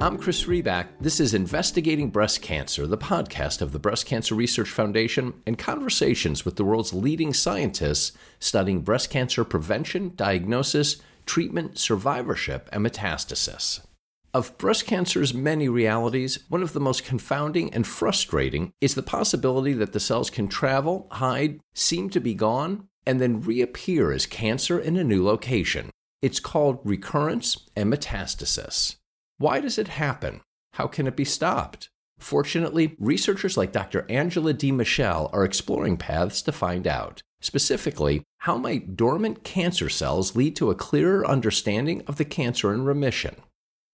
I'm Chris Riback. This is Investigating Breast Cancer, the podcast of the Breast Cancer Research Foundation, and conversations with the world's leading scientists studying breast cancer prevention, diagnosis, treatment, survivorship, and metastasis. Of breast cancer's many realities, one of the most confounding and frustrating is the possibility that the cells can travel, hide, seem to be gone, and then reappear as cancer in a new location. It's called recurrence and metastasis. Why does it happen? How can it be stopped? Fortunately, researchers like Dr. Angela DeMichele are exploring paths to find out. Specifically, how might dormant cancer cells lead to a clearer understanding of the cancer in remission?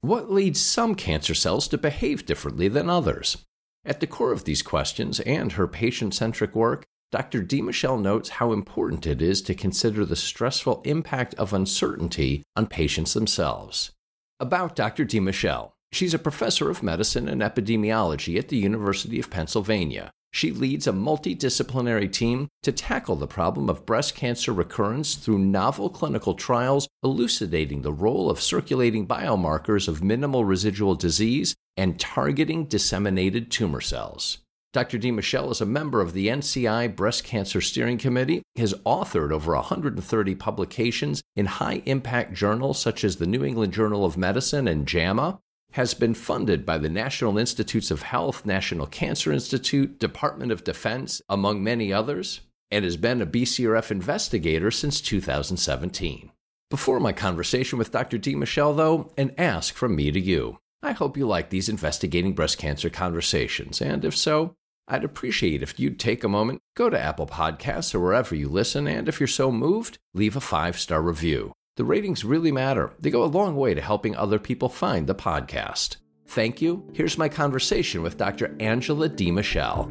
What leads some cancer cells to behave differently than others? At the core of these questions and her patient centric work, Dr. DeMichele notes how important it is to consider the stressful impact of uncertainty on patients themselves about Dr. DeMichele. She's a professor of medicine and epidemiology at the University of Pennsylvania. She leads a multidisciplinary team to tackle the problem of breast cancer recurrence through novel clinical trials elucidating the role of circulating biomarkers of minimal residual disease and targeting disseminated tumor cells. Dr. DeMichele is a member of the NCI Breast Cancer Steering Committee, has authored over 130 publications in high impact journals such as the New England Journal of Medicine and JAMA, has been funded by the National Institutes of Health, National Cancer Institute, Department of Defense, among many others, and has been a BCRF investigator since 2017. Before my conversation with Dr. DeMichele, though, an ask from me to you. I hope you like these investigating breast cancer conversations, and if so, I'd appreciate if you'd take a moment, go to Apple Podcasts or wherever you listen, and if you're so moved, leave a five star review. The ratings really matter. They go a long way to helping other people find the podcast. Thank you. Here's my conversation with Dr. Angela DeMichele.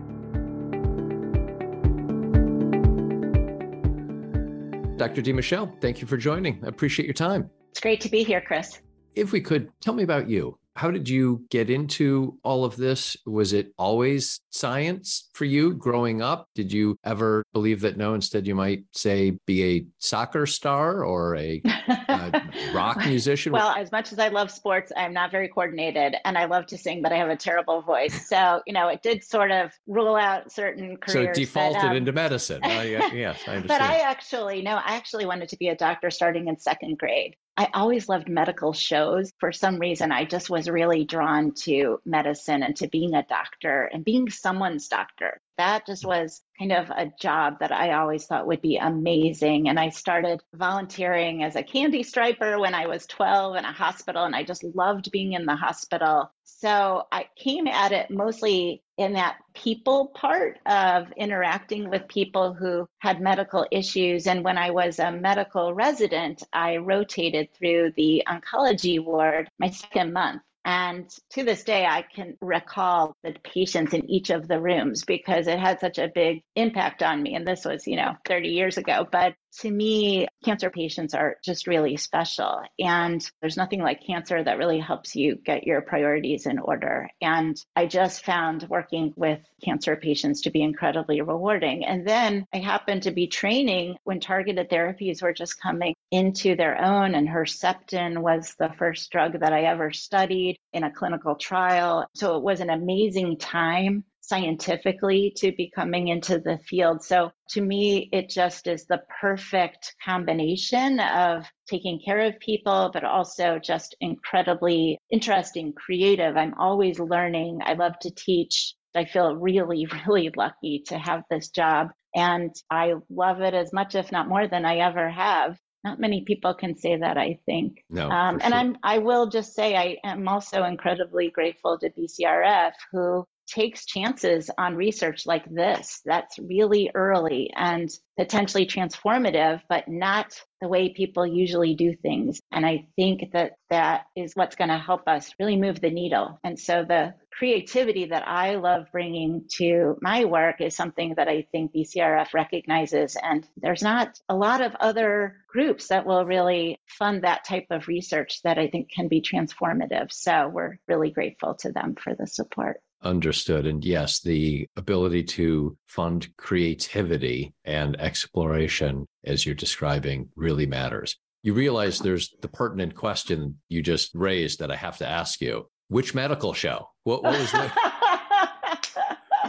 Dr. DeMichele, thank you for joining. I appreciate your time. It's great to be here, Chris. If we could, tell me about you. How did you get into all of this? Was it always science for you growing up? Did you ever believe that no, instead you might say be a soccer star or a, a rock musician? well, as much as I love sports, I'm not very coordinated and I love to sing, but I have a terrible voice. So, you know, it did sort of rule out certain careers. So it defaulted but, um, into medicine. Uh, yeah, yes, I understand. But I actually, no, I actually wanted to be a doctor starting in second grade. I always loved medical shows. For some reason, I just was really drawn to medicine and to being a doctor and being someone's doctor. That just was kind of a job that I always thought would be amazing. And I started volunteering as a candy striper when I was 12 in a hospital, and I just loved being in the hospital. So I came at it mostly in that people part of interacting with people who had medical issues. And when I was a medical resident, I rotated through the oncology ward my second month. And to this day, I can recall the patients in each of the rooms because it had such a big impact on me. And this was, you know, 30 years ago. But to me, cancer patients are just really special. And there's nothing like cancer that really helps you get your priorities in order. And I just found working with cancer patients to be incredibly rewarding. And then I happened to be training when targeted therapies were just coming into their own. And Herceptin was the first drug that I ever studied in a clinical trial. So it was an amazing time scientifically to be coming into the field. So to me, it just is the perfect combination of taking care of people, but also just incredibly interesting, creative. I'm always learning. I love to teach. I feel really, really lucky to have this job. And I love it as much, if not more, than I ever have. Not many people can say that, I think. No, um, and I'm I will just say I am also incredibly grateful to BCRF, who takes chances on research like this that's really early and potentially transformative, but not the way people usually do things. And I think that that is what's going to help us really move the needle. And so the creativity that I love bringing to my work is something that I think BCRF recognizes. And there's not a lot of other groups that will really fund that type of research that I think can be transformative. So we're really grateful to them for the support. Understood. And yes, the ability to fund creativity and exploration, as you're describing, really matters. You realize there's the pertinent question you just raised that I have to ask you. Which medical show? What, what was that?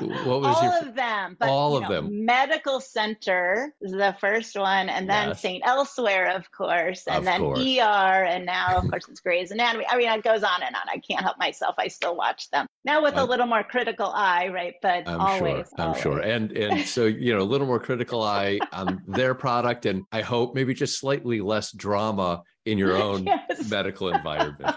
What was all your, of them but, all of know, them medical center is the first one and then yes. st elsewhere of course and of then course. er and now of course it's gray's anatomy i mean it goes on and on i can't help myself i still watch them now with I'm, a little more critical eye right but i'm always sure i'm always. sure and and so you know a little more critical eye on their product and i hope maybe just slightly less drama in your own yes. medical environment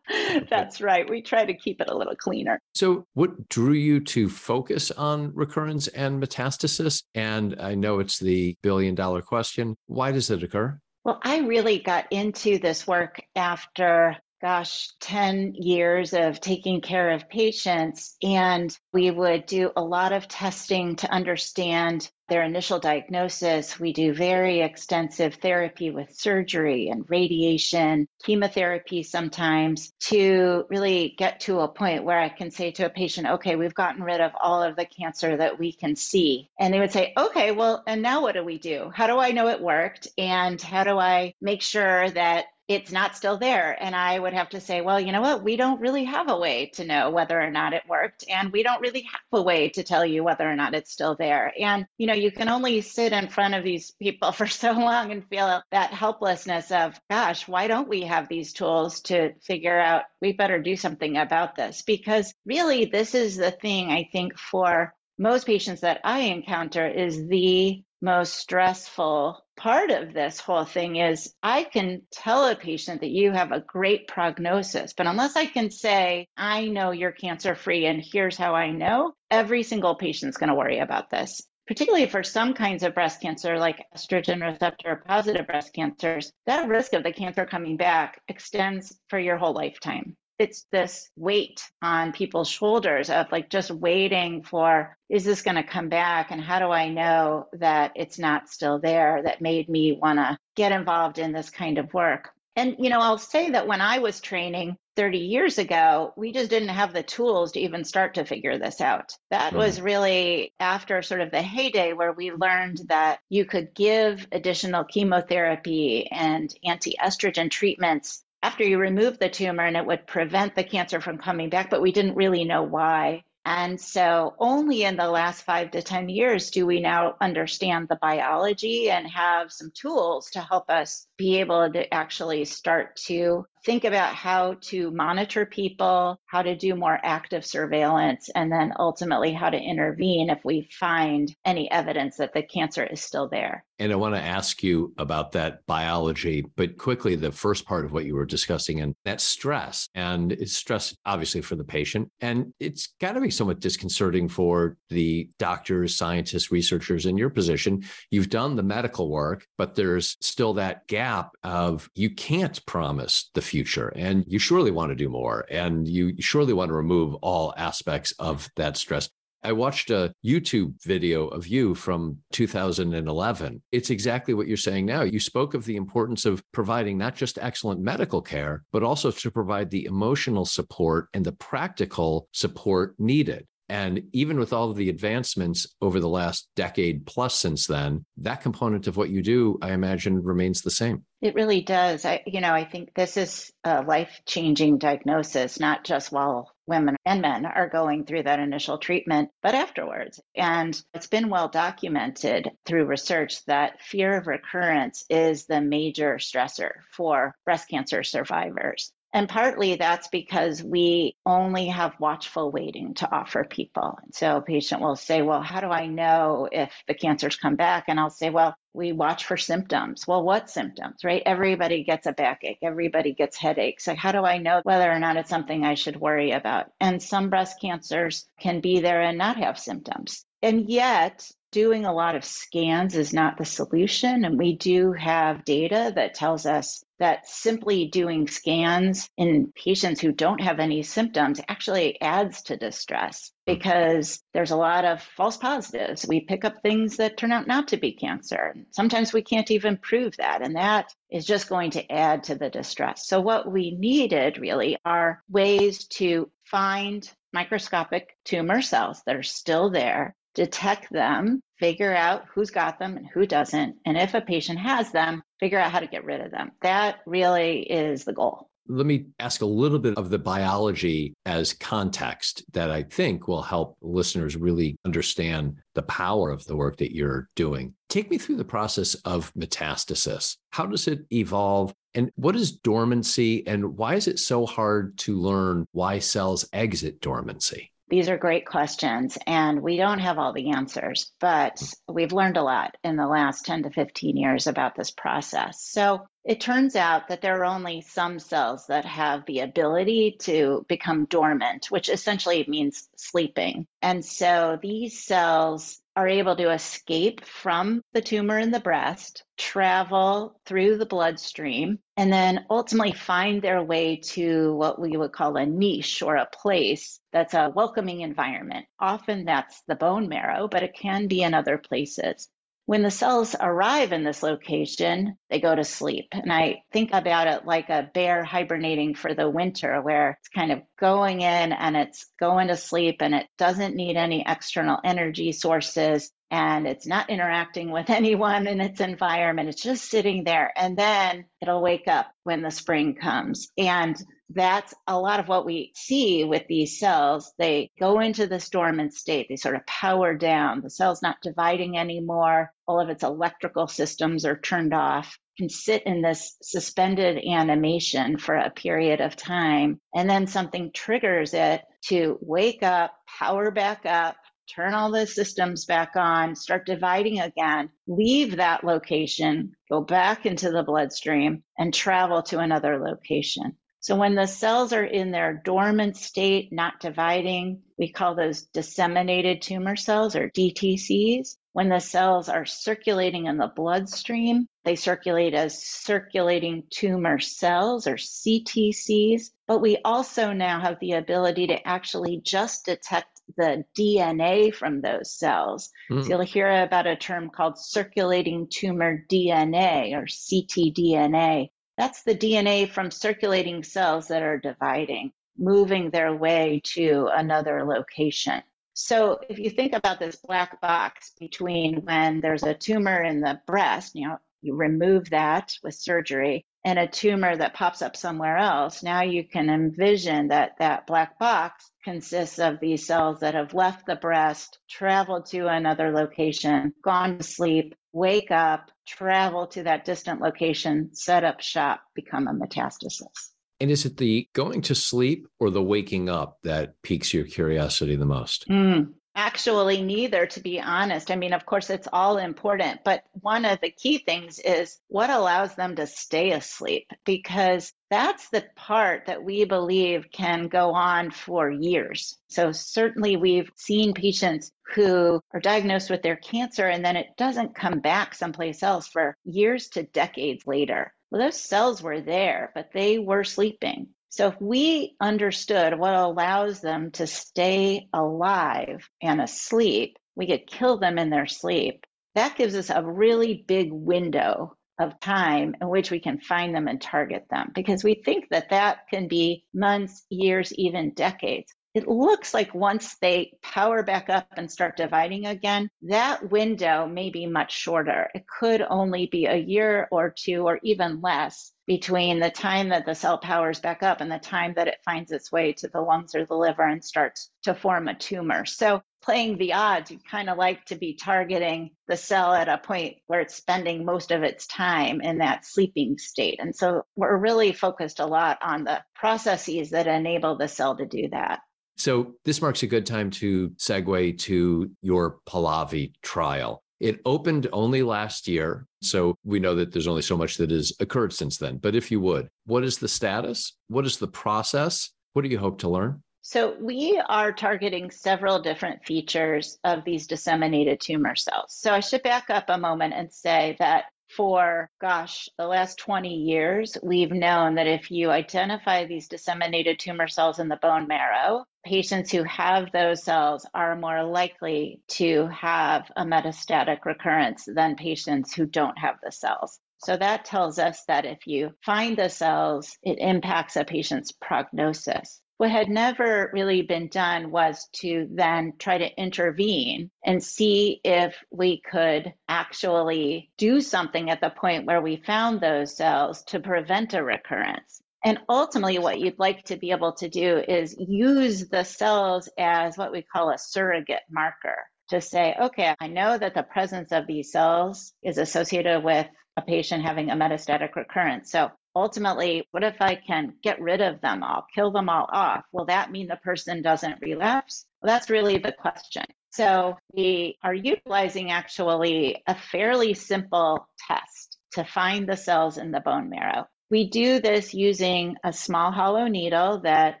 That's right. We try to keep it a little cleaner. So, what drew you to focus on recurrence and metastasis? And I know it's the billion dollar question. Why does it occur? Well, I really got into this work after gosh, 10 years of taking care of patients. And we would do a lot of testing to understand their initial diagnosis. We do very extensive therapy with surgery and radiation, chemotherapy sometimes to really get to a point where I can say to a patient, okay, we've gotten rid of all of the cancer that we can see. And they would say, okay, well, and now what do we do? How do I know it worked? And how do I make sure that it's not still there. And I would have to say, well, you know what? We don't really have a way to know whether or not it worked. And we don't really have a way to tell you whether or not it's still there. And, you know, you can only sit in front of these people for so long and feel that helplessness of, gosh, why don't we have these tools to figure out we better do something about this? Because really, this is the thing I think for most patients that I encounter is the most stressful part of this whole thing is I can tell a patient that you have a great prognosis, but unless I can say, I know you're cancer free and here's how I know, every single patient's going to worry about this. Particularly for some kinds of breast cancer, like estrogen receptor positive breast cancers, that risk of the cancer coming back extends for your whole lifetime it's this weight on people's shoulders of like just waiting for is this going to come back? And how do i know that it's not still there that made me want to get involved in this kind of work? And you know i'll say that when i was training 30 years ago, we just didn't have the tools to even start to figure this out. That was really after sort of the heyday where we learned that you could give additional chemotherapy and anti estrogen treatments after you remove the tumor and it would prevent the cancer from coming back, but we didn't really know why. And so only in the last five to 10 years do we now understand the biology and have some tools to help us be able to actually start to think about how to monitor people, how to do more active surveillance, and then ultimately how to intervene if we find any evidence that the cancer is still there. And I want to ask you about that biology, but quickly, the first part of what you were discussing, and that stress. And it's stress, obviously, for the patient. And it's got to be somewhat disconcerting for the doctors, scientists, researchers in your position. You've done the medical work, but there's still that gap of you can't promise the future and you surely want to do more and you surely want to remove all aspects of that stress. I watched a YouTube video of you from 2011. It's exactly what you're saying now. You spoke of the importance of providing not just excellent medical care, but also to provide the emotional support and the practical support needed. And even with all of the advancements over the last decade plus since then, that component of what you do, I imagine, remains the same. It really does. I, you know, I think this is a life changing diagnosis, not just while women and men are going through that initial treatment, but afterwards. And it's been well documented through research that fear of recurrence is the major stressor for breast cancer survivors. And partly that's because we only have watchful waiting to offer people. So a patient will say, Well, how do I know if the cancer's come back? And I'll say, Well, we watch for symptoms. Well, what symptoms, right? Everybody gets a backache, everybody gets headaches. So, how do I know whether or not it's something I should worry about? And some breast cancers can be there and not have symptoms. And yet, doing a lot of scans is not the solution. And we do have data that tells us that simply doing scans in patients who don't have any symptoms actually adds to distress hmm. because there's a lot of false positives. We pick up things that turn out not to be cancer. Sometimes we can't even prove that. And that is just going to add to the distress. So, what we needed really are ways to find microscopic tumor cells that are still there detect them, figure out who's got them and who doesn't. And if a patient has them, figure out how to get rid of them. That really is the goal. Let me ask a little bit of the biology as context that I think will help listeners really understand the power of the work that you're doing. Take me through the process of metastasis. How does it evolve? And what is dormancy? And why is it so hard to learn why cells exit dormancy? These are great questions, and we don't have all the answers, but we've learned a lot in the last 10 to 15 years about this process. So it turns out that there are only some cells that have the ability to become dormant, which essentially means sleeping. And so these cells are able to escape from the tumor in the breast, travel through the bloodstream, and then ultimately find their way to what we would call a niche or a place that's a welcoming environment. Often that's the bone marrow, but it can be in other places. When the cells arrive in this location, they go to sleep. And I think about it like a bear hibernating for the winter, where it's kind of going in and it's going to sleep and it doesn't need any external energy sources and it's not interacting with anyone in its environment. It's just sitting there. And then it'll wake up when the spring comes. And that's a lot of what we see with these cells. They go into this dormant state, they sort of power down. The cell's not dividing anymore. All of its electrical systems are turned off, can sit in this suspended animation for a period of time. And then something triggers it to wake up, power back up, turn all the systems back on, start dividing again, leave that location, go back into the bloodstream, and travel to another location. So when the cells are in their dormant state, not dividing, we call those disseminated tumor cells or DTCs. When the cells are circulating in the bloodstream, they circulate as circulating tumor cells or CTCs. But we also now have the ability to actually just detect the DNA from those cells. Mm. So you'll hear about a term called circulating tumor DNA or ctDNA. That's the DNA from circulating cells that are dividing, moving their way to another location. So if you think about this black box between when there's a tumor in the breast, you know, you remove that with surgery and a tumor that pops up somewhere else, now you can envision that that black box consists of these cells that have left the breast, traveled to another location, gone to sleep, wake up, travel to that distant location, set up shop, become a metastasis. And is it the going to sleep or the waking up that piques your curiosity the most? Mm, Actually, neither, to be honest. I mean, of course, it's all important, but one of the key things is what allows them to stay asleep, because that's the part that we believe can go on for years. So, certainly, we've seen patients who are diagnosed with their cancer and then it doesn't come back someplace else for years to decades later. Well, those cells were there, but they were sleeping. So if we understood what allows them to stay alive and asleep, we could kill them in their sleep. That gives us a really big window of time in which we can find them and target them because we think that that can be months, years, even decades. It looks like once they power back up and start dividing again, that window may be much shorter. It could only be a year or two or even less between the time that the cell powers back up and the time that it finds its way to the lungs or the liver and starts to form a tumor. So, playing the odds, you kind of like to be targeting the cell at a point where it's spending most of its time in that sleeping state. And so, we're really focused a lot on the processes that enable the cell to do that. So, this marks a good time to segue to your PALAVY trial. It opened only last year. So we know that there's only so much that has occurred since then. But if you would, what is the status? What is the process? What do you hope to learn? So, we are targeting several different features of these disseminated tumor cells. So, I should back up a moment and say that for, gosh, the last 20 years, we've known that if you identify these disseminated tumor cells in the bone marrow, patients who have those cells are more likely to have a metastatic recurrence than patients who don't have the cells. So that tells us that if you find the cells, it impacts a patient's prognosis. What had never really been done was to then try to intervene and see if we could actually do something at the point where we found those cells to prevent a recurrence. And ultimately, what you'd like to be able to do is use the cells as what we call a surrogate marker to say, okay, I know that the presence of these cells is associated with a patient having a metastatic recurrence. So ultimately, what if I can get rid of them all, kill them all off? Will that mean the person doesn't relapse? Well, that's really the question. So we are utilizing actually a fairly simple test to find the cells in the bone marrow. We do this using a small hollow needle that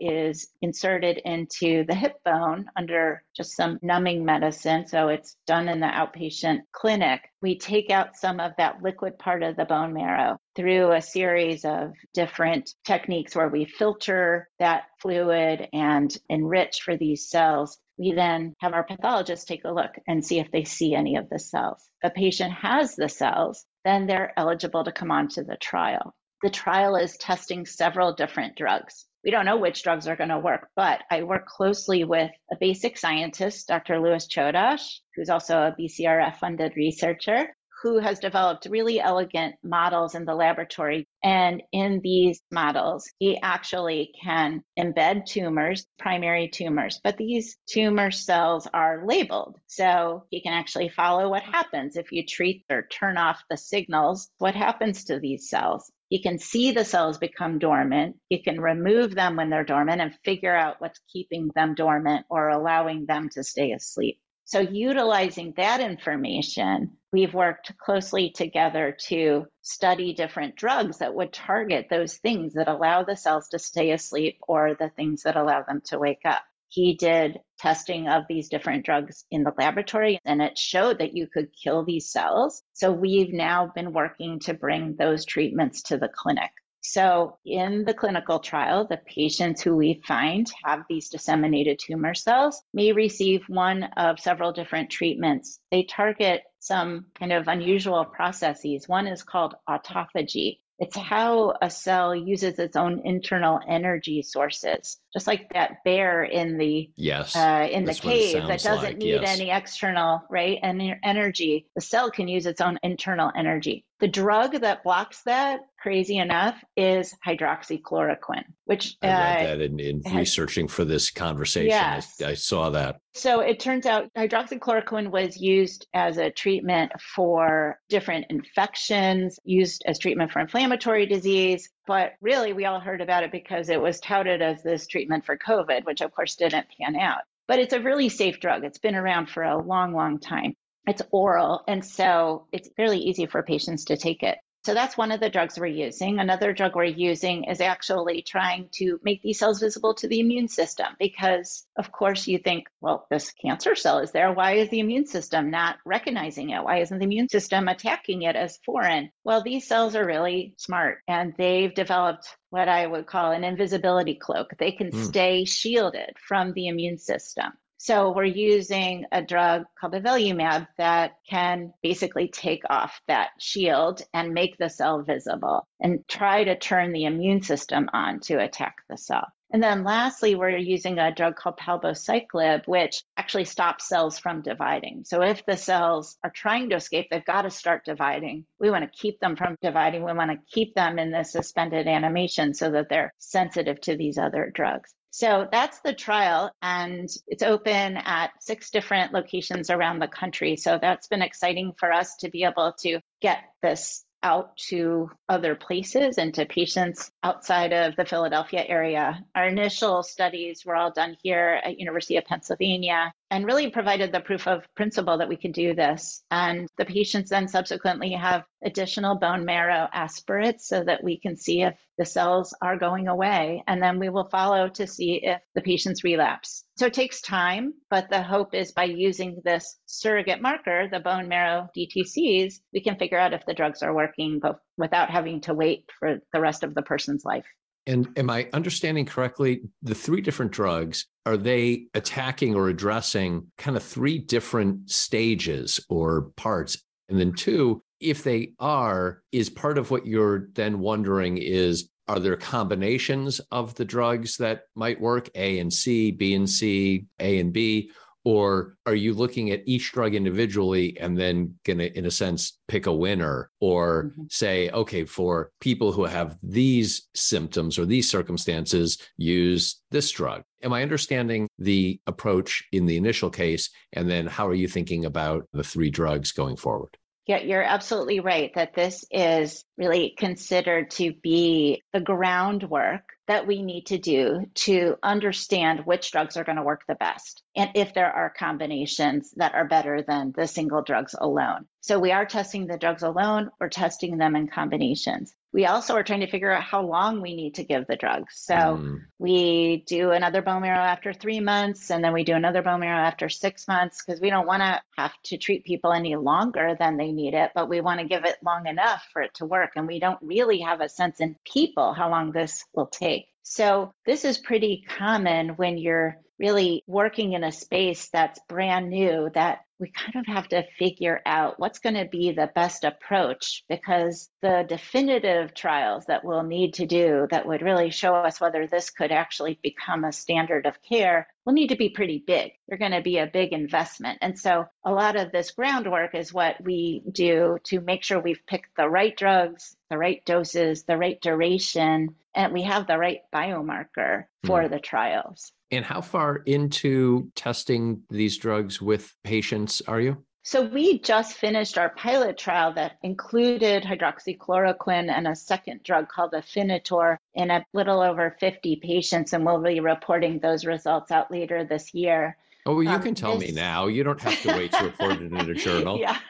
is inserted into the hip bone under just some numbing medicine. So it's done in the outpatient clinic. We take out some of that liquid part of the bone marrow through a series of different techniques where we filter that fluid and enrich for these cells. We then have our pathologist take a look and see if they see any of the cells. If a patient has the cells, then they're eligible to come onto the trial. The trial is testing several different drugs. We don't know which drugs are going to work, but I work closely with a basic scientist, Dr. Louis Chodosh, who's also a BCRF funded researcher, who has developed really elegant models in the laboratory. And in these models, he actually can embed tumors, primary tumors, but these tumor cells are labeled. So he can actually follow what happens if you treat or turn off the signals, what happens to these cells. You can see the cells become dormant. You can remove them when they're dormant and figure out what's keeping them dormant or allowing them to stay asleep. So, utilizing that information, we've worked closely together to study different drugs that would target those things that allow the cells to stay asleep or the things that allow them to wake up. He did testing of these different drugs in the laboratory and it showed that you could kill these cells. So we've now been working to bring those treatments to the clinic. So, in the clinical trial, the patients who we find have these disseminated tumor cells may receive one of several different treatments. They target some kind of unusual processes. One is called autophagy, it's how a cell uses its own internal energy sources, just like that bear in the yes uh, in the cave that doesn't like, need yes. any external right and energy. The cell can use its own internal energy. The drug that blocks that, crazy enough, is hydroxychloroquine, which I read uh, that in, in has, researching for this conversation. Yes. I, I saw that. So it turns out hydroxychloroquine was used as a treatment for different infections, used as treatment for inflammatory disease. But really, we all heard about it because it was touted as this treatment for COVID, which of course didn't pan out. But it's a really safe drug. It's been around for a long, long time. It's oral, and so it's fairly easy for patients to take it. So that's one of the drugs we're using. Another drug we're using is actually trying to make these cells visible to the immune system because, of course, you think, well, this cancer cell is there. Why is the immune system not recognizing it? Why isn't the immune system attacking it as foreign? Well, these cells are really smart and they've developed what I would call an invisibility cloak. They can mm. stay shielded from the immune system. So we're using a drug called avelumab that can basically take off that shield and make the cell visible and try to turn the immune system on to attack the cell. And then lastly, we're using a drug called palbociclib, which actually stops cells from dividing. So if the cells are trying to escape, they've got to start dividing. We want to keep them from dividing. We want to keep them in this suspended animation so that they're sensitive to these other drugs. So that's the trial, and it's open at six different locations around the country. So that's been exciting for us to be able to get this out to other places and to patients outside of the Philadelphia area. Our initial studies were all done here at University of Pennsylvania and really provided the proof of principle that we could do this. And the patients then subsequently have additional bone marrow aspirates so that we can see if the cells are going away. And then we will follow to see if the patients relapse. So it takes time, but the hope is by using this surrogate marker, the bone marrow DTCs, we can figure out if the drugs are working but without having to wait for the rest of the person's life. And am I understanding correctly? The three different drugs, are they attacking or addressing kind of three different stages or parts? And then, two, if they are, is part of what you're then wondering is are there combinations of the drugs that might work, A and C, B and C, A and B? Or are you looking at each drug individually and then going to, in a sense, pick a winner or mm-hmm. say, okay, for people who have these symptoms or these circumstances, use this drug? Am I understanding the approach in the initial case? And then how are you thinking about the three drugs going forward? Yeah, you're absolutely right that this is really considered to be the groundwork that we need to do to understand which drugs are going to work the best and if there are combinations that are better than the single drugs alone. So we are testing the drugs alone, we're testing them in combinations. We also are trying to figure out how long we need to give the drugs. So mm. we do another bone marrow after three months, and then we do another bone marrow after six months because we don't want to have to treat people any longer than they need it, but we want to give it long enough for it to work. And we don't really have a sense in people how long this will take. So this is pretty common when you're really working in a space that's brand new that we kind of have to figure out what's going to be the best approach because the definitive trials that we'll need to do that would really show us whether this could actually become a standard of care will need to be pretty big. They're going to be a big investment. And so a lot of this groundwork is what we do to make sure we've picked the right drugs, the right doses, the right duration, and we have the right biomarker for mm. the trials. And how far into testing these drugs with patients are you? So we just finished our pilot trial that included hydroxychloroquine and a second drug called Afinitor in a little over 50 patients, and we'll be reporting those results out later this year. Oh, well, you um, can tell this... me now. You don't have to wait to report it in a journal. yeah,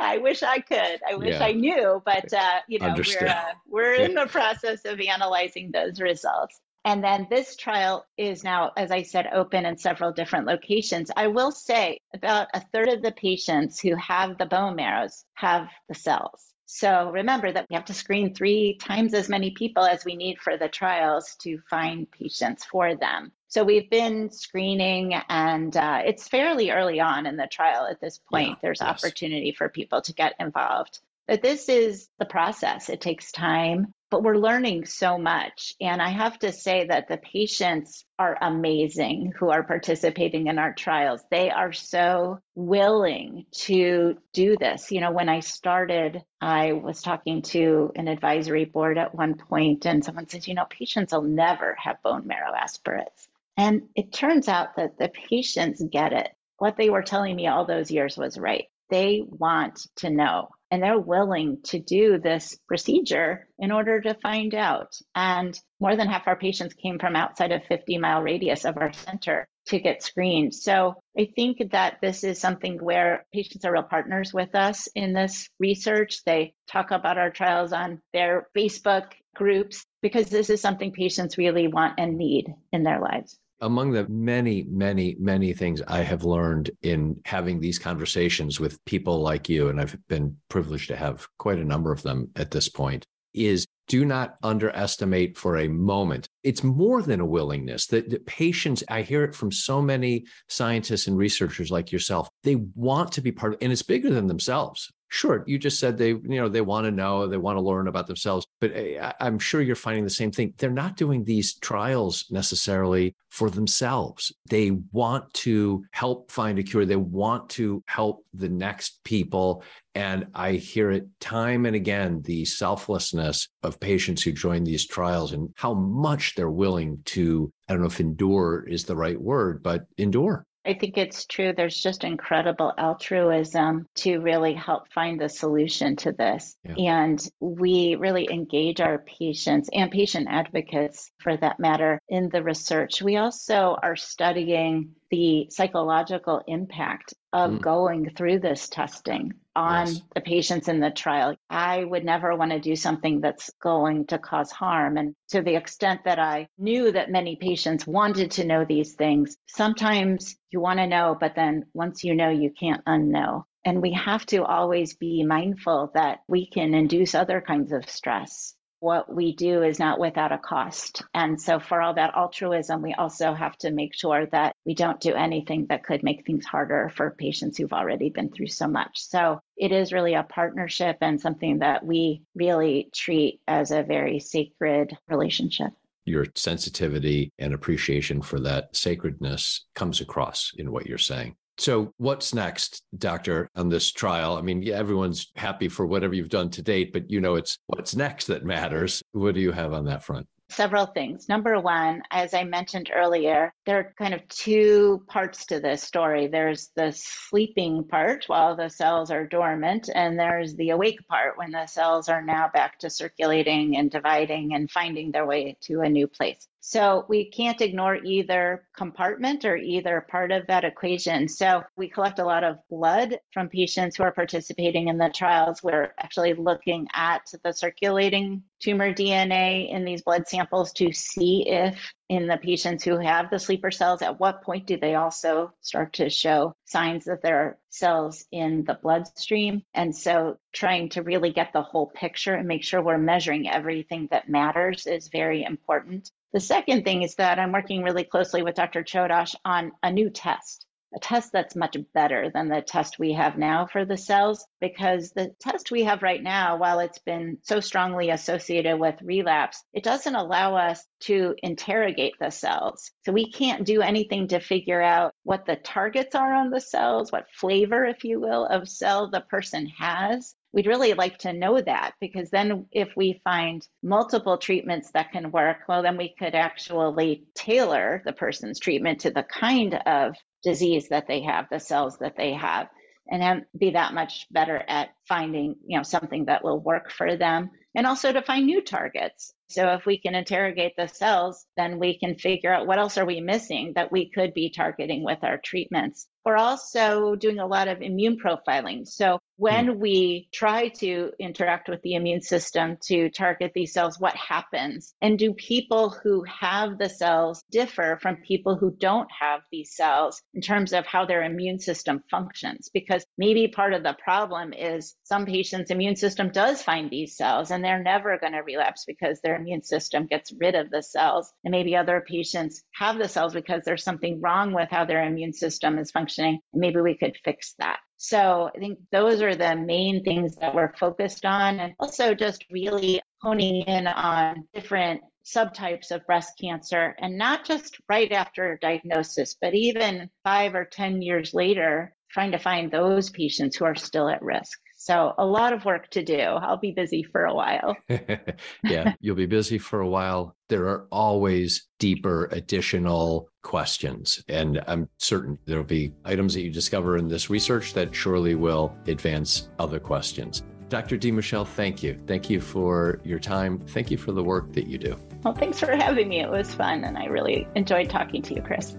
I wish I could. I wish yeah. I knew, but uh, you know, Understood. we're uh, we're in the process of analyzing those results. And then this trial is now, as I said, open in several different locations. I will say about a third of the patients who have the bone marrows have the cells. So remember that we have to screen three times as many people as we need for the trials to find patients for them. So we've been screening, and uh, it's fairly early on in the trial at this point. Yeah, There's yes. opportunity for people to get involved. But this is the process. It takes time but we're learning so much. And I have to say that the patients are amazing who are participating in our trials. They are so willing to do this. You know, when I started, I was talking to an advisory board at one point, and someone says, you know, patients will never have bone marrow aspirates. And it turns out that the patients get it. What they were telling me all those years was right. They want to know and they're willing to do this procedure in order to find out. And more than half our patients came from outside of 50 mile radius of our center to get screened. So I think that this is something where patients are real partners with us in this research. They talk about our trials on their Facebook groups because this is something patients really want and need in their lives among the many, many, many things I have learned in having these conversations with people like you, and I've been privileged to have quite a number of them at this point, is do not underestimate for a moment. It's more than a willingness that, that patients, I hear it from so many scientists and researchers like yourself, they want to be part of, and it's bigger than themselves. Sure, you just said they, you know, they want to know, they want to learn about themselves, but eh, I'm sure you're finding the same thing. They're not doing these trials necessarily for themselves. They want to help find a cure. They want to help the next people. And I hear it time and again the selflessness of patients who join these trials and how much they're willing to, I don't know if endure is the right word, but endure. I think it's true. There's just incredible altruism to really help find the solution to this. Yeah. And we really engage our patients and patient advocates, for that matter, in the research. We also are studying the psychological impact of mm. going through this testing on yes. the patients in the trial. I would never want to do something that's going to cause harm. And to the extent that I knew that many patients wanted to know these things, sometimes you want to know, but then once you know, you can't unknow. And we have to always be mindful that we can induce other kinds of stress what we do is not without a cost. And so, for all that altruism, we also have to make sure that we don't do anything that could make things harder for patients who've already been through so much. So, it is really a partnership and something that we really treat as a very sacred relationship. your sensitivity and appreciation for that sacredness comes across in what you're saying. So, what's next, doctor, on this trial? I mean, yeah, everyone's happy for whatever you've done to date, but you know, it's what's next that matters. What do you have on that front? several things. Number one, as I mentioned earlier, there are kind of two parts to this story. There's the sleeping part while the cells are dormant, and there's the awake part when the cells are now back to circulating and dividing and finding their way to a new place. So we can't ignore either compartment or either part of that equation. So we collect a lot of blood from patients who are participating in the trials. We're actually looking at the circulating tumor DNA in these blood samples to see if in the patients who have the sleeper cells, at what point do they also start to show signs that there are cells in the bloodstream? And so trying to really get the whole picture and make sure we're measuring everything that matters is very important. The second thing is that I'm working really closely with Dr. Chodosh on a new test, a test that's much better than the test we have now for the cells, because the test we have right now, while it's been so strongly associated with relapse, it doesn't allow us to interrogate the cells. So we can't do anything to figure out what the targets are on the cells, what flavor, if you will, of cell the person has we'd really like to know that because then if we find multiple treatments that can work, well, then we could actually tailor the person's treatment to the kind of disease that they have, the cells that they have, and be that much better at finding, you know, something that will work for them and also to find new targets. So if we can interrogate the cells, then we can figure out what else are we missing that we could be targeting with our treatments. We're also doing a lot of immune profiling. So when mm. we try to interact with the immune system to target these cells, what happens? And do people who have the cells differ from people who don't have these cells in terms of how their immune system functions? Because maybe part of the problem is some patients' immune system does find these cells and they're never going to relapse because their immune system gets rid of the cells. And maybe other patients have the cells because there's something wrong with how their immune system is functioning. Maybe we could fix that. So I think those are the main things that we're focused on. And also just really honing in on different subtypes of breast cancer and not just right after diagnosis, but even five or 10 years later, trying to find those patients who are still at risk. So a lot of work to do. I'll be busy for a while. yeah, you'll be busy for a while. There are always deeper additional questions. And I'm certain there'll be items that you discover in this research that surely will advance other questions. Dr. DeMichele, thank you. Thank you for your time. Thank you for the work that you do. Well, thanks for having me. It was fun, and I really enjoyed talking to you, Chris.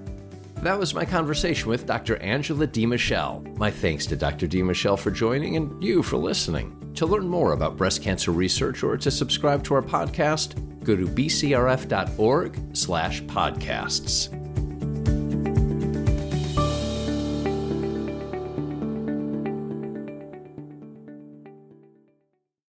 That was my conversation with Dr. Angela DeMichele. My thanks to Dr. DeMichele for joining and you for listening. To learn more about breast cancer research or to subscribe to our podcast, go to bcrf.org slash podcasts.